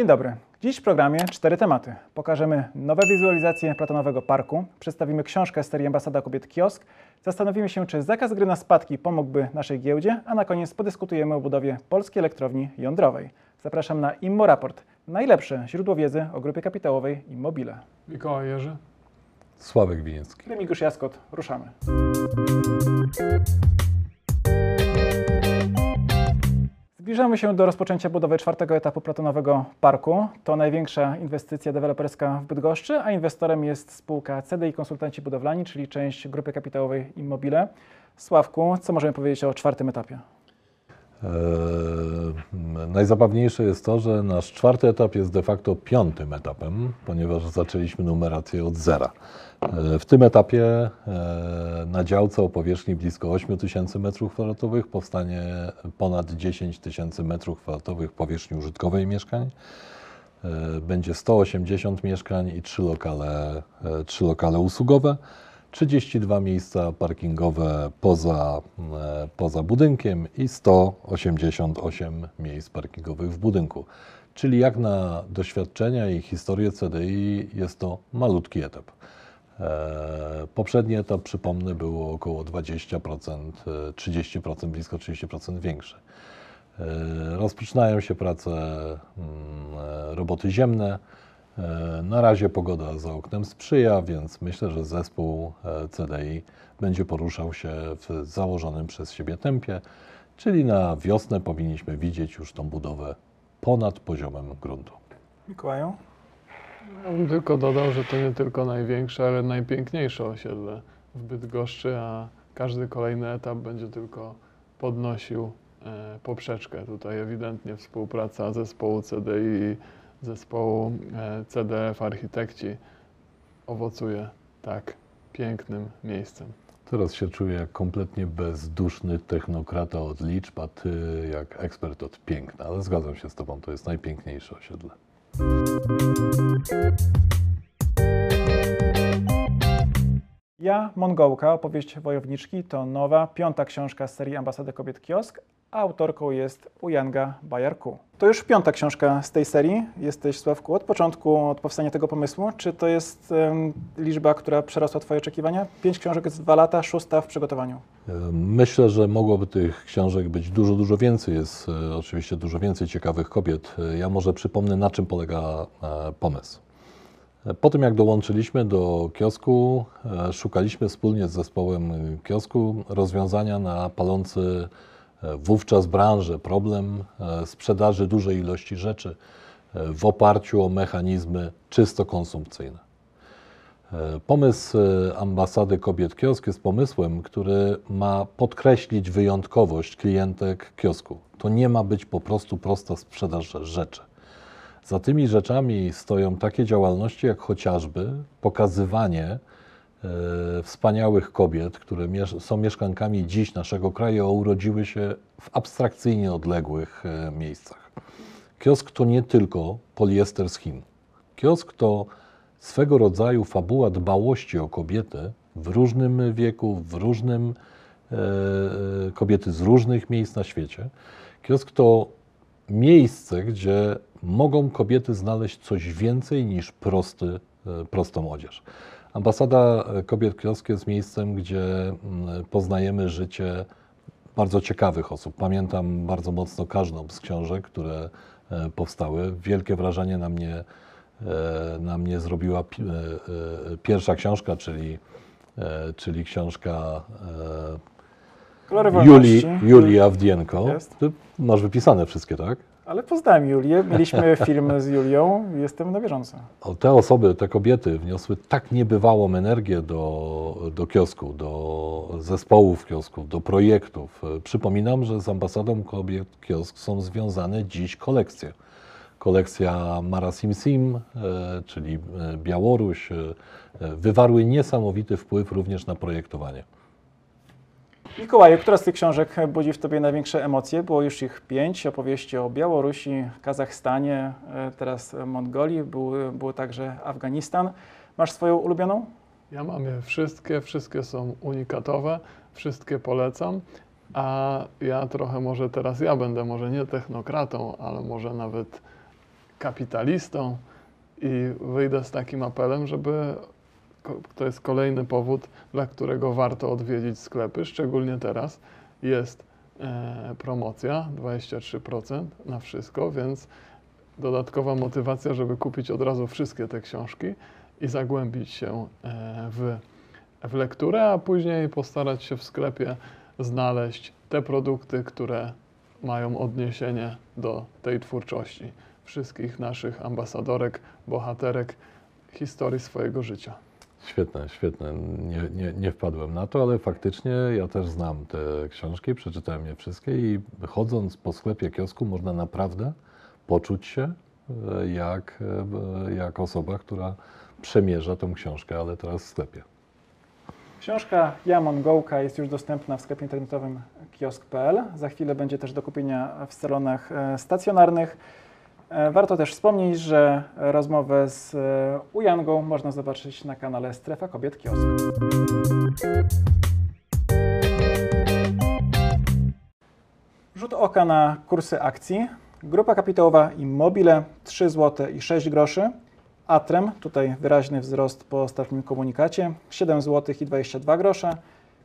Dzień dobry. Dziś w programie cztery tematy. Pokażemy nowe wizualizacje Platonowego Parku, przedstawimy książkę z serii Ambasada Kobiet Kiosk, zastanowimy się, czy zakaz gry na spadki pomógłby naszej giełdzie, a na koniec podyskutujemy o budowie polskiej elektrowni jądrowej. Zapraszam na Immo Raport, najlepsze źródło wiedzy o grupie kapitałowej Immobile. Mikołaj Jerzy. Sławek Winiecki. Remigiusz Jaskot, ruszamy. Zbliżamy się do rozpoczęcia budowy czwartego etapu Platonowego Parku. To największa inwestycja deweloperska w Bydgoszczy, a inwestorem jest spółka CDI Konsultanci Budowlani, czyli część grupy kapitałowej Immobile. Sławku, co możemy powiedzieć o czwartym etapie? Eee, najzabawniejsze jest to, że nasz czwarty etap jest de facto piątym etapem, ponieważ zaczęliśmy numerację od zera. Eee, w tym etapie eee, na działce o powierzchni blisko 8 tysięcy m2 powstanie ponad 10 tysięcy m2 powierzchni użytkowej mieszkań. Będzie 180 mieszkań i 3 lokale, 3 lokale usługowe. 32 miejsca parkingowe poza, e, poza budynkiem i 188 miejsc parkingowych w budynku. Czyli jak na doświadczenia i historię CDI jest to malutki etap. E, poprzedni etap, przypomnę, było około 20%, 30%, e, blisko 30% większy. Rozpoczynają się prace mm, roboty ziemne. E, na razie pogoda za oknem sprzyja, więc myślę, że zespół e, CDI będzie poruszał się w założonym przez siebie tempie, czyli na wiosnę powinniśmy widzieć już tą budowę ponad poziomem gruntu. Mikołaju? Ja bym tylko dodał, że to nie tylko największe, ale najpiękniejsze osiedle w Bydgoszczy, a każdy kolejny etap będzie tylko podnosił e, poprzeczkę. Tutaj ewidentnie współpraca zespołu CDI zespołu e, CDF Architekci owocuje tak pięknym miejscem. Teraz się czuję jak kompletnie bezduszny technokrata od liczb, a ty jak ekspert od piękna, ale zgadzam się z tobą, to jest najpiękniejsze osiedle. Ja, Mongołka, opowieść wojowniczki to nowa, piąta książka z serii Ambasady Kobiet Kiosk, a autorką jest Ujanga Bajarku. To już piąta książka z tej serii. Jesteś, Sławku, od początku, od powstania tego pomysłu. Czy to jest um, liczba, która przerosła Twoje oczekiwania? Pięć książek z dwa lata, szósta w przygotowaniu. Myślę, że mogłoby tych książek być dużo, dużo więcej. Jest e, oczywiście dużo więcej ciekawych kobiet. E, ja może przypomnę, na czym polega e, pomysł. Po tym, jak dołączyliśmy do kiosku, szukaliśmy wspólnie z zespołem kiosku rozwiązania na palący wówczas branżę, problem e, sprzedaży dużej ilości rzeczy e, w oparciu o mechanizmy czysto konsumpcyjne. E, pomysł ambasady kobiet kiosk jest pomysłem, który ma podkreślić wyjątkowość klientek kiosku. To nie ma być po prostu prosta sprzedaż rzeczy. Za tymi rzeczami stoją takie działalności, jak chociażby pokazywanie wspaniałych kobiet, które są mieszkankami dziś naszego kraju, a urodziły się w abstrakcyjnie odległych e, miejscach. Kiosk to nie tylko poliester z Chin. Kiosk to swego rodzaju fabuła dbałości o kobiety w różnym wieku, w różnym e, kobiety z różnych miejsc na świecie. Kiosk to miejsce, gdzie mogą kobiety znaleźć coś więcej niż prosty, prostą odzież. Ambasada Kobiet Kiosk jest miejscem, gdzie mm, poznajemy życie bardzo ciekawych osób. Pamiętam bardzo mocno każdą z książek, które e, powstały. Wielkie wrażenie na mnie, e, na mnie zrobiła e, pierwsza książka, czyli, czyli książka Julii, Julii Awdienko. Ty masz wypisane wszystkie, tak? Ale poznałem Julię, mieliśmy film z Julią, jestem na bieżąco. Te osoby, te kobiety wniosły tak niebywałą energię do, do kiosku, do zespołów kiosków, do projektów. Przypominam, że z ambasadą kobiet kiosk są związane dziś kolekcje. Kolekcja Mara Sim Sim, e, czyli e, Białoruś, e, wywarły niesamowity wpływ również na projektowanie. Mikołaju, która z tych książek budzi w Tobie największe emocje? Było już ich pięć, opowieści o Białorusi, Kazachstanie, e, teraz Mongolii, był, był także Afganistan. Masz swoją ulubioną? Ja mam je wszystkie, wszystkie są unikatowe, wszystkie polecam, a ja trochę może teraz, ja będę może nie technokratą, ale może nawet kapitalistą i wyjdę z takim apelem, żeby to jest kolejny powód, dla którego warto odwiedzić sklepy, szczególnie teraz jest e, promocja 23% na wszystko, więc dodatkowa motywacja, żeby kupić od razu wszystkie te książki i zagłębić się e, w, w lekturę, a później postarać się w sklepie znaleźć te produkty, które mają odniesienie do tej twórczości wszystkich naszych ambasadorek, bohaterek historii swojego życia. Świetne, świetne. Nie, nie, nie wpadłem na to, ale faktycznie ja też znam te książki, przeczytałem je wszystkie i chodząc po sklepie kiosku można naprawdę poczuć się e, jak, e, jak osoba, która przemierza tą książkę, ale teraz w sklepie. Książka Ja Mongołka jest już dostępna w sklepie internetowym kiosk.pl. Za chwilę będzie też do kupienia w salonach e, stacjonarnych. E, Warto też wspomnieć, że rozmowę z e, Ujangą można zobaczyć na kanale Strefa Kobiet Kiosk. Rzut oka na kursy akcji. Grupa kapitałowa Immobile 3 zł i 6 groszy. Atrem, tutaj wyraźny wzrost po ostatnim komunikacie, 7 zł i 22 grosze.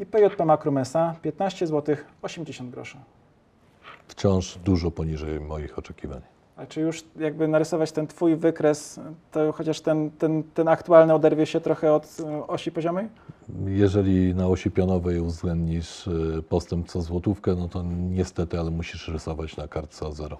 I PJP Makrum SA 15 zł 80 groszy. Wciąż dużo poniżej moich oczekiwań. A czy już jakby narysować ten Twój wykres, to chociaż ten, ten, ten aktualny oderwie się trochę od e, osi poziomej? Jeżeli na osi pionowej uwzględnisz y, postęp co złotówkę, no to niestety, ale musisz rysować na kartce o zero.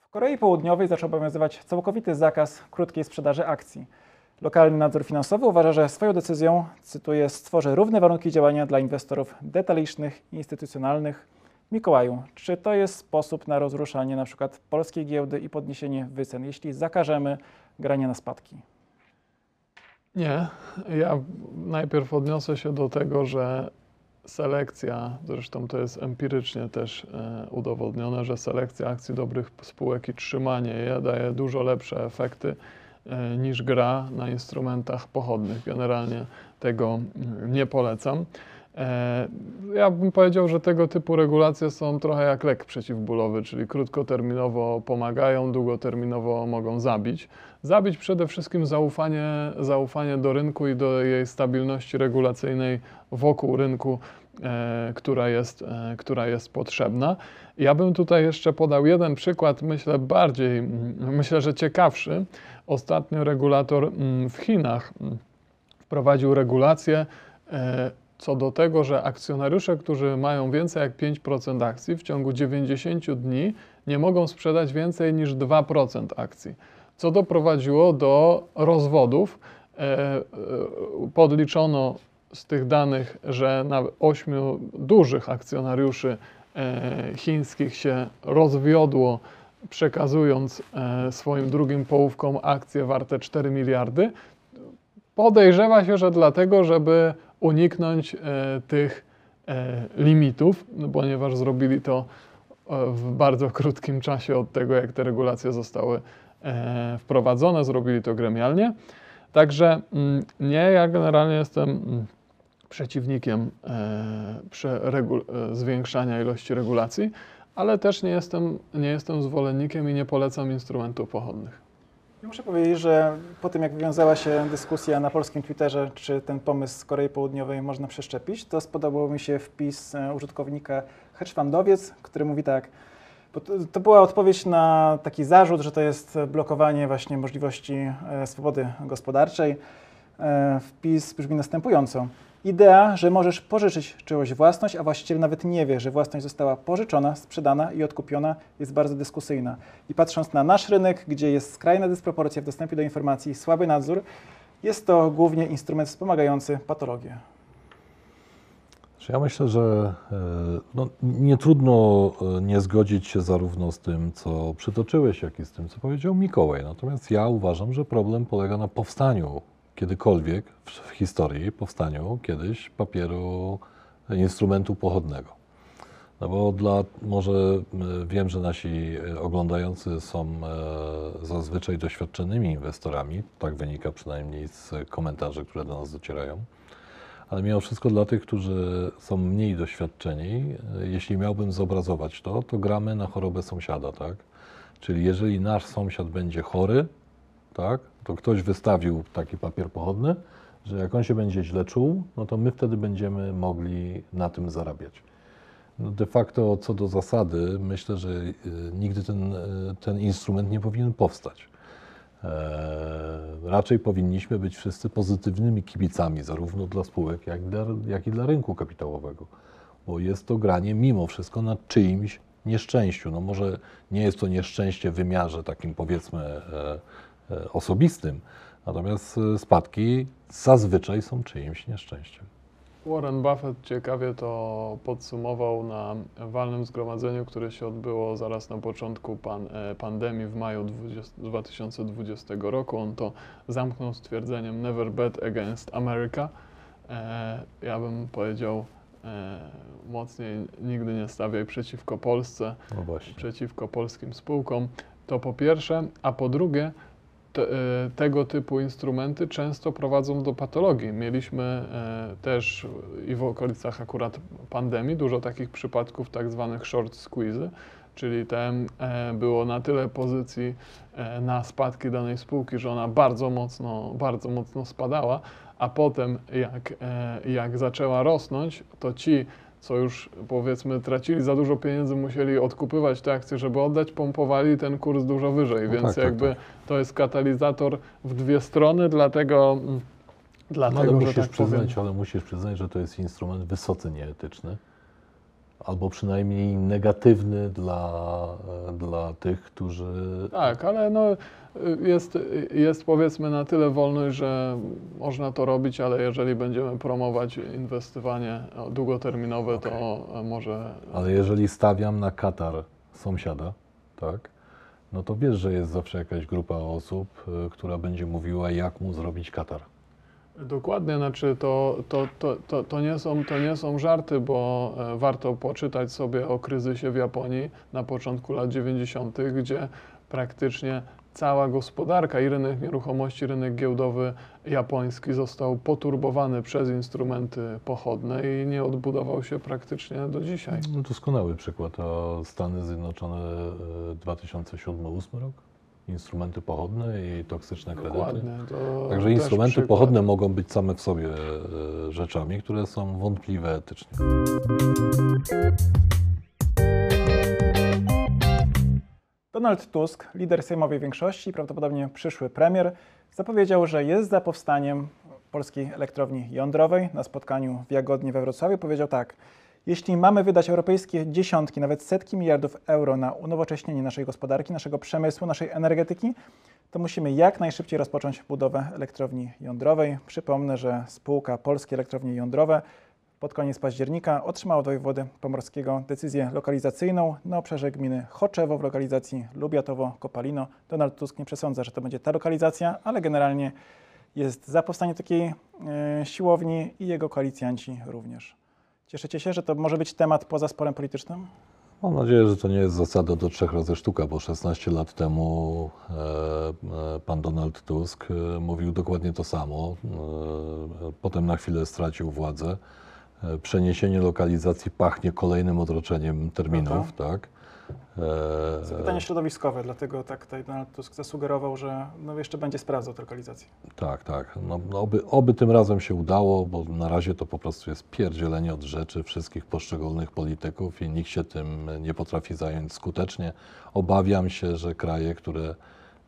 W Korei Południowej zaczął obowiązywać całkowity zakaz krótkiej sprzedaży akcji. Lokalny nadzór finansowy uważa, że swoją decyzją, cytuję, stworzy równe warunki działania dla inwestorów detalicznych i instytucjonalnych. Mikołaju, czy to jest sposób na rozruszanie na przykład polskiej giełdy i podniesienie wycen, jeśli zakażemy grania na spadki? Nie, ja najpierw odniosę się do tego, że selekcja, zresztą to jest empirycznie też e, udowodnione, że selekcja akcji dobrych spółek i trzymanie je daje dużo lepsze efekty niż gra na instrumentach pochodnych. Generalnie tego mm, nie polecam. E, Ja bym powiedział, że tego typu regulacje są trochę jak lek przeciwbólowy, czyli krótkoterminowo pomagają, długoterminowo mogą zabić. Zabić przede wszystkim zaufanie, zaufanie do rynku i do jej stabilności regulacyjnej wokół rynku, e, która, jest, e, która jest potrzebna. Ja bym tutaj jeszcze podał jeden przykład, myślę bardziej, myślę, że ciekawszy. Ostatnio regulator w Chinach wprowadził regulację e, co do tego, że akcjonariusze, którzy mają więcej jak 5% akcji, w ciągu 90 dni nie mogą sprzedać więcej niż 2% akcji, co doprowadziło do rozwodów. E, e, Podliczono z tych danych, że na 8 dużych akcjonariuszy e, chińskich się rozwiodło, przekazując e, swoim drugim połówkom akcje warte 4 miliardy. Podejrzewa się, że dlatego, żeby uniknąć e, tych limitów, no, ponieważ zrobili to w bardzo krótkim czasie od tego, jak te regulacje zostały wprowadzone, zrobili to gremialnie. Także mm, nie, ja generalnie jestem mm, przeciwnikiem e, przeregul- e, zwiększania ilości regulacji, ale też nie jestem, nie jestem zwolennikiem i nie polecam instrumentów pochodnych. Muszę powiedzieć, że po tym jak wywiązała się dyskusja na polskim Twitterze, czy ten pomysł z Korei Południowej można przeszczepić, to spodobał mi się wpis e, użytkownika Hedgefundowiec, który mówi tak, to, była odpowiedź na taki zarzut, że to jest blokowanie właśnie możliwości swobody gospodarczej. Wpis brzmi następująco. Idea, że możesz pożyczyć czyjąś własność, a właściciel nawet nie wie, że własność została pożyczona, sprzedana i odkupiona, jest bardzo dyskusyjna. I patrząc na nasz rynek, gdzie jest skrajna dysproporcja w dostępie do informacji i słaby nadzór, jest to głównie instrument wspomagający patologię. Ja myślę, że e, no, nie trudno e, nie zgodzić się zarówno z tym, co przytoczyłeś, jak i z tym, co powiedział Mikołaj. Natomiast ja uważam, że problem polega na powstaniu kiedykolwiek w, historii, powstaniu kiedyś papieru, e, instrumentu pochodnego. No bo dla, może e, wiem, że nasi e, oglądający są zazwyczaj doświadczonymi inwestorami, tak wynika przynajmniej z komentarzy, które do nas docierają. ale mimo wszystko dla tych, którzy są mniej doświadczeni, jeśli miałbym zobrazować to, to gramy na chorobę sąsiada, tak? Czyli jeżeli nasz sąsiad będzie chory, tak, to ktoś wystawił taki papier pochodny, że jak on się będzie źle czuł, no to my wtedy będziemy mogli na tym zarabiać. No de facto co do zasady, myślę, że y, nigdy ten, y, ten instrument nie powinien powstać. E, raczej powinniśmy być wszyscy pozytywnymi kibicami, zarówno dla spółek, jak, dla, jak i dla rynku kapitałowego, bo jest to granie mimo wszystko na czyimś nieszczęściu. No może nie jest to nieszczęście w wymiarze takim powiedzmy e, osobistym, natomiast e, spadki zazwyczaj są czyimś nieszczęściem. Warren Buffett ciekawie to podsumował na walnym zgromadzeniu, które się odbyło zaraz na początku pan, e, pandemii w maju 20, 2020 roku. On to zamknął stwierdzeniem Never bet against America. E, ja bym powiedział e, mocniej nigdy nie stawiaj przeciwko Polsce, No przeciwko polskim spółkom. To po pierwsze, a po drugie, te, e, tego typu instrumenty często prowadzą do patologii. Mieliśmy e, też i w okolicach akurat pandemii dużo takich przypadków tak zwanych short squeeze, czyli te e, było na tyle pozycji na spadki danej spółki, że ona bardzo mocno, bardzo mocno spadała, a potem jak, jak zaczęła rosnąć, to ci co już powiedzmy tracili za dużo pieniędzy, musieli odkupywać te akcje, żeby oddać, pompowali ten kurs dużo wyżej, No więc tak, tak, jakby tak. to jest katalizator w dwie strony, dlatego, mm, No, dlatego ale że musisz tak przyznać, powiem, ale musisz przyznać, że to jest instrument wysoce nieetyczny, albo przynajmniej negatywny dla, dla tych, którzy tak, ale no, jest, jest powiedzmy na tyle wolność, że można to robić, ale jeżeli będziemy promować inwestowanie długoterminowe, to e, może Ale jeżeli stawiam na Katar sąsiada, tak, no to wiesz, że jest zawsze jakaś grupa osób, y, która będzie mówiła, jak mu zrobić Katar. Dokładnie, znaczy to, to, to, to, to, nie są, to nie są żarty, bo e, warto poczytać sobie o kryzysie w Japonii na początku lat 90., gdzie praktycznie cała gospodarka i rynek nieruchomości, rynek giełdowy japoński został poturbowany przez instrumenty pochodne i nie odbudował się praktycznie do dzisiaj. No, doskonały przykład, a Stany Zjednoczone y, 2007-2008 rok? Instrumenty pochodne i toksyczne kredyty. To Także instrumenty przykład. pochodne mogą być same w sobie e, rzeczami, które są wątpliwe etycznie. Donald Tusk, lider sejmowej większości, prawdopodobnie przyszły premier, zapowiedział, że jest za powstaniem polskiej elektrowni jądrowej. Na spotkaniu w Jagodnie we Wrocławiu powiedział tak: Jeśli mamy wydać europejskie dziesiątki, nawet setki miliardów euro na unowocześnienie naszej gospodarki, naszego przemysłu, naszej energetyki, to musimy jak najszybciej rozpocząć budowę elektrowni jądrowej. Przypomnę, że spółka Polskie Elektrownie Jądrowe pod koniec października otrzymała od wojewody pomorskiego decyzję lokalizacyjną na obszarze gminy Choczewo w lokalizacji Lubiatowo-Kopalino. Donald Tusk nie przesądza, że to będzie ta lokalizacja, ale generalnie jest za powstanie takiej e, siłowni i jego koalicjanci również. Cieszycie się, że to może być temat poza sporem politycznym? Mam nadzieję, że to nie jest zasada do trzech razy sztuka, bo 16 lat temu e, e, pan Donald Tusk e, mówił dokładnie to samo. E, potem na chwilę stracił władzę. E, przeniesienie lokalizacji pachnie kolejnym odroczeniem terminów, tak? E, Zapytanie środowiskowe, dlatego tak tutaj Donald Tusk zasugerował, że no jeszcze będzie sprawdzał tę lokalizację. Tak, tak. No, no oby, oby tym razem się udało, bo na razie to po prostu jest pierdzielenie od rzeczy wszystkich poszczególnych polityków i nikt się tym nie potrafi zająć skutecznie. Obawiam się, że kraje, które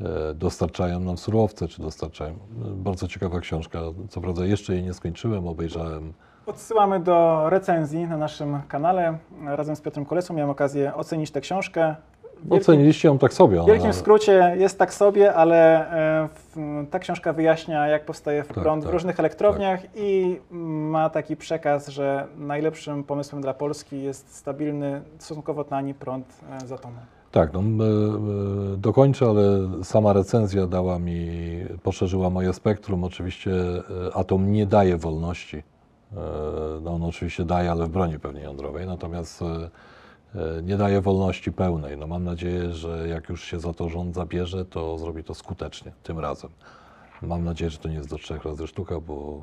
e, dostarczają nam surowce, czy dostarczają. Bardzo ciekawa książka. Co prawda jeszcze jej nie skończyłem, obejrzałem. Odsyłamy do recenzji na naszym kanale. Razem z Piotrem Kolesą miałem okazję ocenić tę książkę. Wielkim- Oceniliście ją tak sobie. W wielkim skrócie jest tak sobie, ale e, w- ta książka wyjaśnia, jak powstaje Tak, prąd w tak, różnych elektrowniach i ma taki przekaz, że najlepszym pomysłem dla Polski jest stabilny, stosunkowo tani prąd e, z atomu. Tak, no, e, dokończę, ale sama recenzja dała mi, poszerzyła moje spektrum. Oczywiście atom nie daje wolności. E, No, on oczywiście daje, ale w broni pewnie jądrowej, natomiast e, e, nie daje wolności pełnej. No, mam nadzieję, że jak już się za to rząd zabierze, to zrobi to skutecznie tym razem. Mam nadzieję, że to nie jest do trzech razy sztuka, bo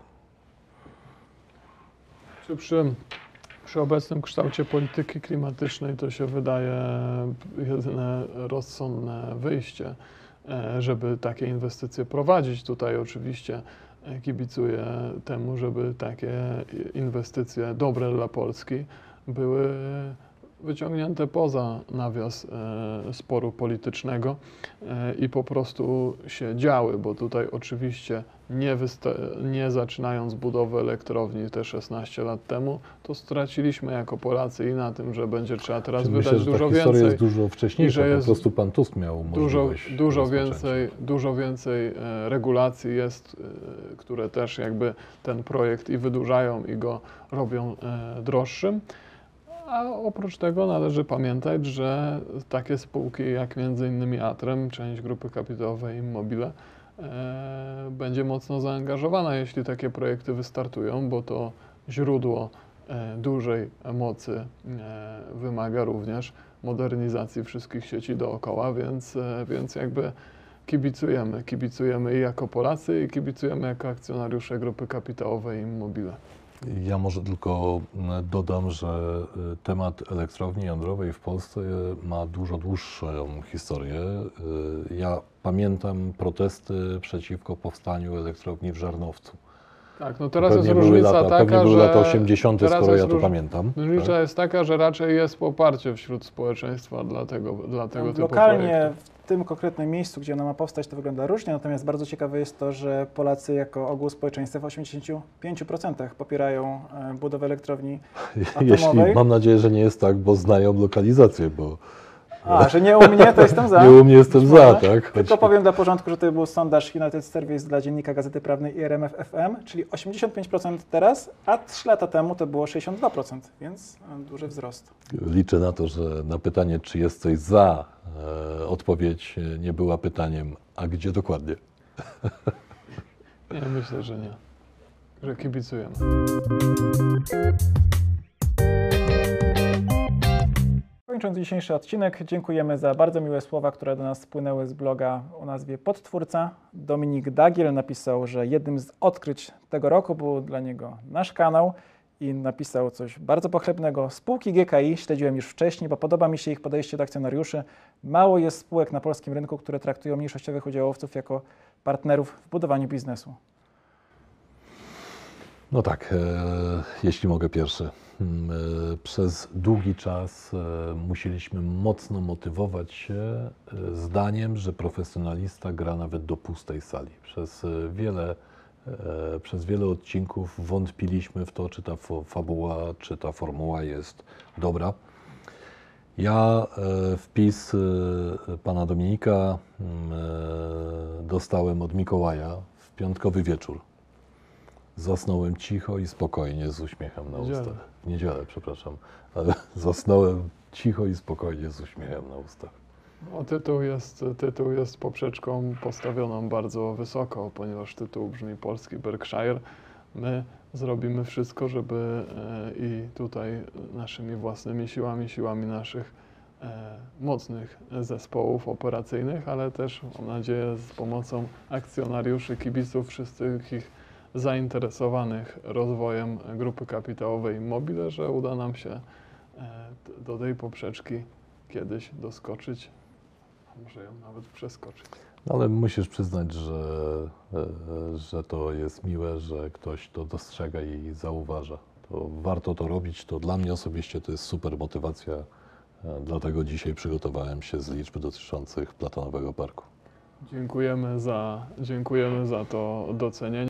Czy przy, przy obecnym kształcie polityki klimatycznej to się wydaje jedyne rozsądne wyjście, żeby takie inwestycje prowadzić. Tutaj oczywiście kibicuję temu, żeby takie inwestycje dobre dla Polski były wyciągnięte poza nawias e, sporu politycznego e, i po prostu się działy, bo tutaj oczywiście nie, nie zaczynając budowy elektrowni te 16 lat temu, to straciliśmy jako Polacy i na tym, że będzie trzeba teraz Czyli wydać myślę, że dużo ta historia więcej. jest dużo wcześniejsza. że Po prostu pan Tusk miał Dużo, możliwość dużo, więcej, dużo więcej e, regulacji jest, które też jakby ten projekt i wydłużają i go robią droższym. A oprócz tego należy pamiętać, że takie spółki jak innymi Atrem, część grupy kapitałowej Immobile, e, będzie mocno zaangażowana, jeśli takie projekty wystartują, bo to źródło e, dużej mocy e, wymaga również modernizacji wszystkich sieci dookoła, więc, e, więc jakby kibicujemy. Kibicujemy i jako Polacy, i kibicujemy jako akcjonariusze grupy kapitałowej Immobile. Ja może tylko mm, dodam, że y, temat elektrowni jądrowej w Polsce y, ma dużo dłuższą historię. Y, Ja pamiętam protesty przeciwko powstaniu elektrowni w Żarnowcu. Tak, no teraz Pewnie jest różnica lata, taka, pewnie były że lata 80., teraz skoro ja jest to róż- pamiętam. Różnica tak? jest taka, że raczej jest poparcie wśród społeczeństwa dla tego, dla tego typu Lokalnie projektów. W tym konkretnym miejscu, gdzie ona ma powstać, to wygląda różnie, natomiast bardzo ciekawe jest to, że Polacy jako ogół społeczeństwa w 85% popierają e, budowę elektrowni Jeśli, atomowej. mam nadzieję, że nie jest tak, bo znają lokalizację, bo A, że nie u mnie, to jestem za. nie u mnie jestem za, tak? Tylko powiem dla porządku, że to był sondaż United Service dla Dziennika Gazety Prawnej i RMF FM, czyli 85% teraz, a 3 lata temu to było 62%, więc e, duży wzrost. Liczę na to, że na pytanie, czy jest coś za, e, odpowiedź e, nie była pytaniem, a gdzie dokładnie? Nie, myślę, że nie. Że kibicujemy. Kończąc dzisiejszy odcinek, dziękujemy za bardzo miłe słowa, które do nas spłynęły z bloga o nazwie Podtwórca. Dominik Dagiel napisał, że jednym z odkryć tego roku był dla niego nasz kanał i napisał coś bardzo pochlebnego. Spółki GKI śledziłem już wcześniej, bo podoba mi się ich podejście do akcjonariuszy. Mało jest spółek na polskim rynku, które traktują mniejszościowych udziałowców jako partnerów w budowaniu biznesu. No tak, e, jeśli mogę pierwszy. Mm, e, Przez długi czas e, musieliśmy mocno motywować się e, zdaniem, że profesjonalista gra nawet do pustej sali. Przez wiele, przez wiele odcinków wątpiliśmy w to, czy ta fabuła, czy ta formuła jest dobra. Ja wpis pana Dominika mm, dostałem od Mikołaja w piątkowy wieczór. Zasnąłem cicho i spokojnie z uśmiechem na ustach. W niedzielę, przepraszam. Ale zasnąłem cicho i spokojnie z uśmiechem na ustach. No, tytuł, jest, tytuł jest poprzeczką postawioną bardzo wysoko, ponieważ tytuł brzmi Polski Berkshire. My zrobimy wszystko, żeby e, i tutaj naszymi własnymi siłami, siłami naszych e, mocnych zespołów operacyjnych, ale też mam nadzieję z pomocą akcjonariuszy, kibiców, wszystkich zainteresowanych rozwojem grupy kapitałowej Mobile, że uda nam się e, do tej poprzeczki kiedyś doskoczyć, a może ją nawet przeskoczyć. No, ale musisz przyznać, że, e, że to jest miłe, że ktoś to dostrzega i zauważa. To warto to robić. To dla mnie osobiście to jest super motywacja. E, Dlatego dzisiaj przygotowałem się z liczb dotyczących Platonowego Parku. Dziękujemy za, dziękujemy za to docenienie.